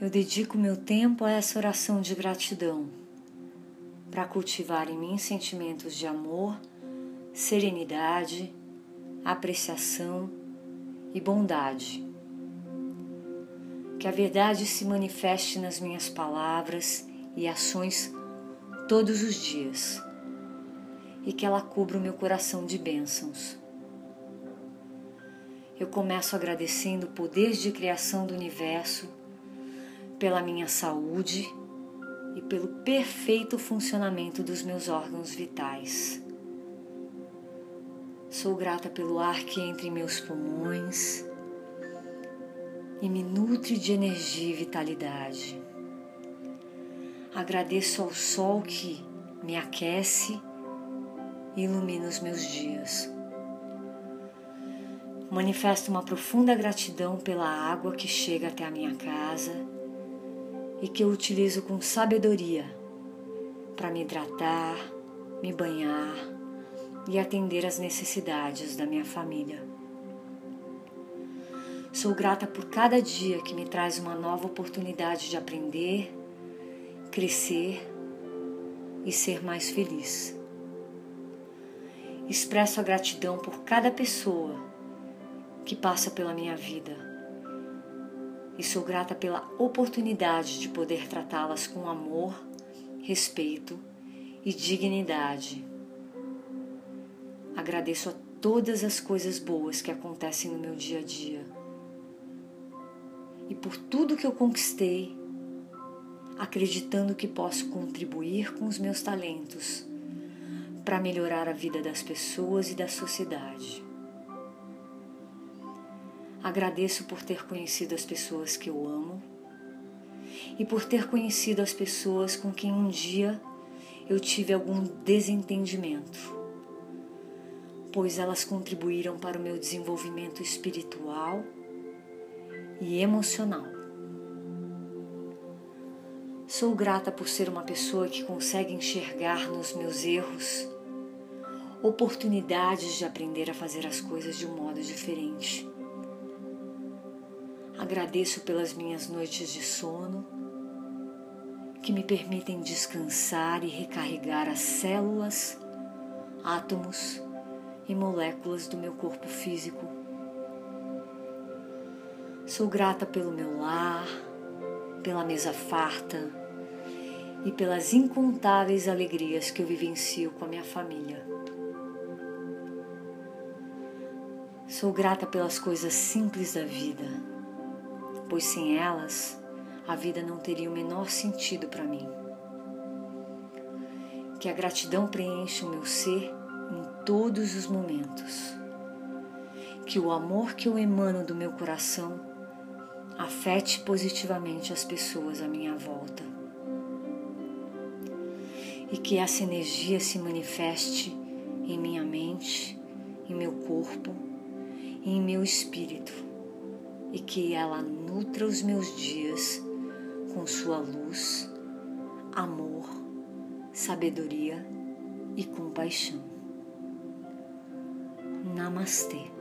Eu dedico meu tempo a essa oração de gratidão para cultivar em mim sentimentos de amor, serenidade, apreciação e bondade. Que a verdade se manifeste nas minhas palavras e ações todos os dias e que ela cubra o meu coração de bênçãos. Eu começo agradecendo o poder de criação do universo pela minha saúde e pelo perfeito funcionamento dos meus órgãos vitais. Sou grata pelo ar que entra em meus pulmões e me nutre de energia e vitalidade. Agradeço ao sol que me aquece e ilumina os meus dias. Manifesto uma profunda gratidão pela água que chega até a minha casa e que eu utilizo com sabedoria para me hidratar, me banhar e atender às necessidades da minha família. Sou grata por cada dia que me traz uma nova oportunidade de aprender, crescer e ser mais feliz. Expresso a gratidão por cada pessoa que passa pela minha vida e sou grata pela oportunidade de poder tratá-las com amor, respeito e dignidade. Agradeço a todas as coisas boas que acontecem no meu dia a dia e por tudo que eu conquistei, acreditando que posso contribuir com os meus talentos para melhorar a vida das pessoas e da sociedade. Agradeço por ter conhecido as pessoas que eu amo e por ter conhecido as pessoas com quem um dia eu tive algum desentendimento, pois elas contribuíram para o meu desenvolvimento espiritual e emocional. Sou grata por ser uma pessoa que consegue enxergar nos meus erros oportunidades de aprender a fazer as coisas de um modo diferente. Agradeço pelas minhas noites de sono, que me permitem descansar e recarregar as células, átomos e moléculas do meu corpo físico. Sou grata pelo meu lar, pela mesa farta e pelas incontáveis alegrias que eu vivencio com a minha família. Sou grata pelas coisas simples da vida, pois sem elas a vida não teria o menor sentido para mim. Que a gratidão preencha o meu ser em todos os momentos. Que o amor que eu emano do meu coração afete positivamente as pessoas à minha volta. E que essa energia se manifeste em minha mente, em meu corpo em meu espírito e que ela nutra os meus dias com sua luz, amor, sabedoria e compaixão. Namastê.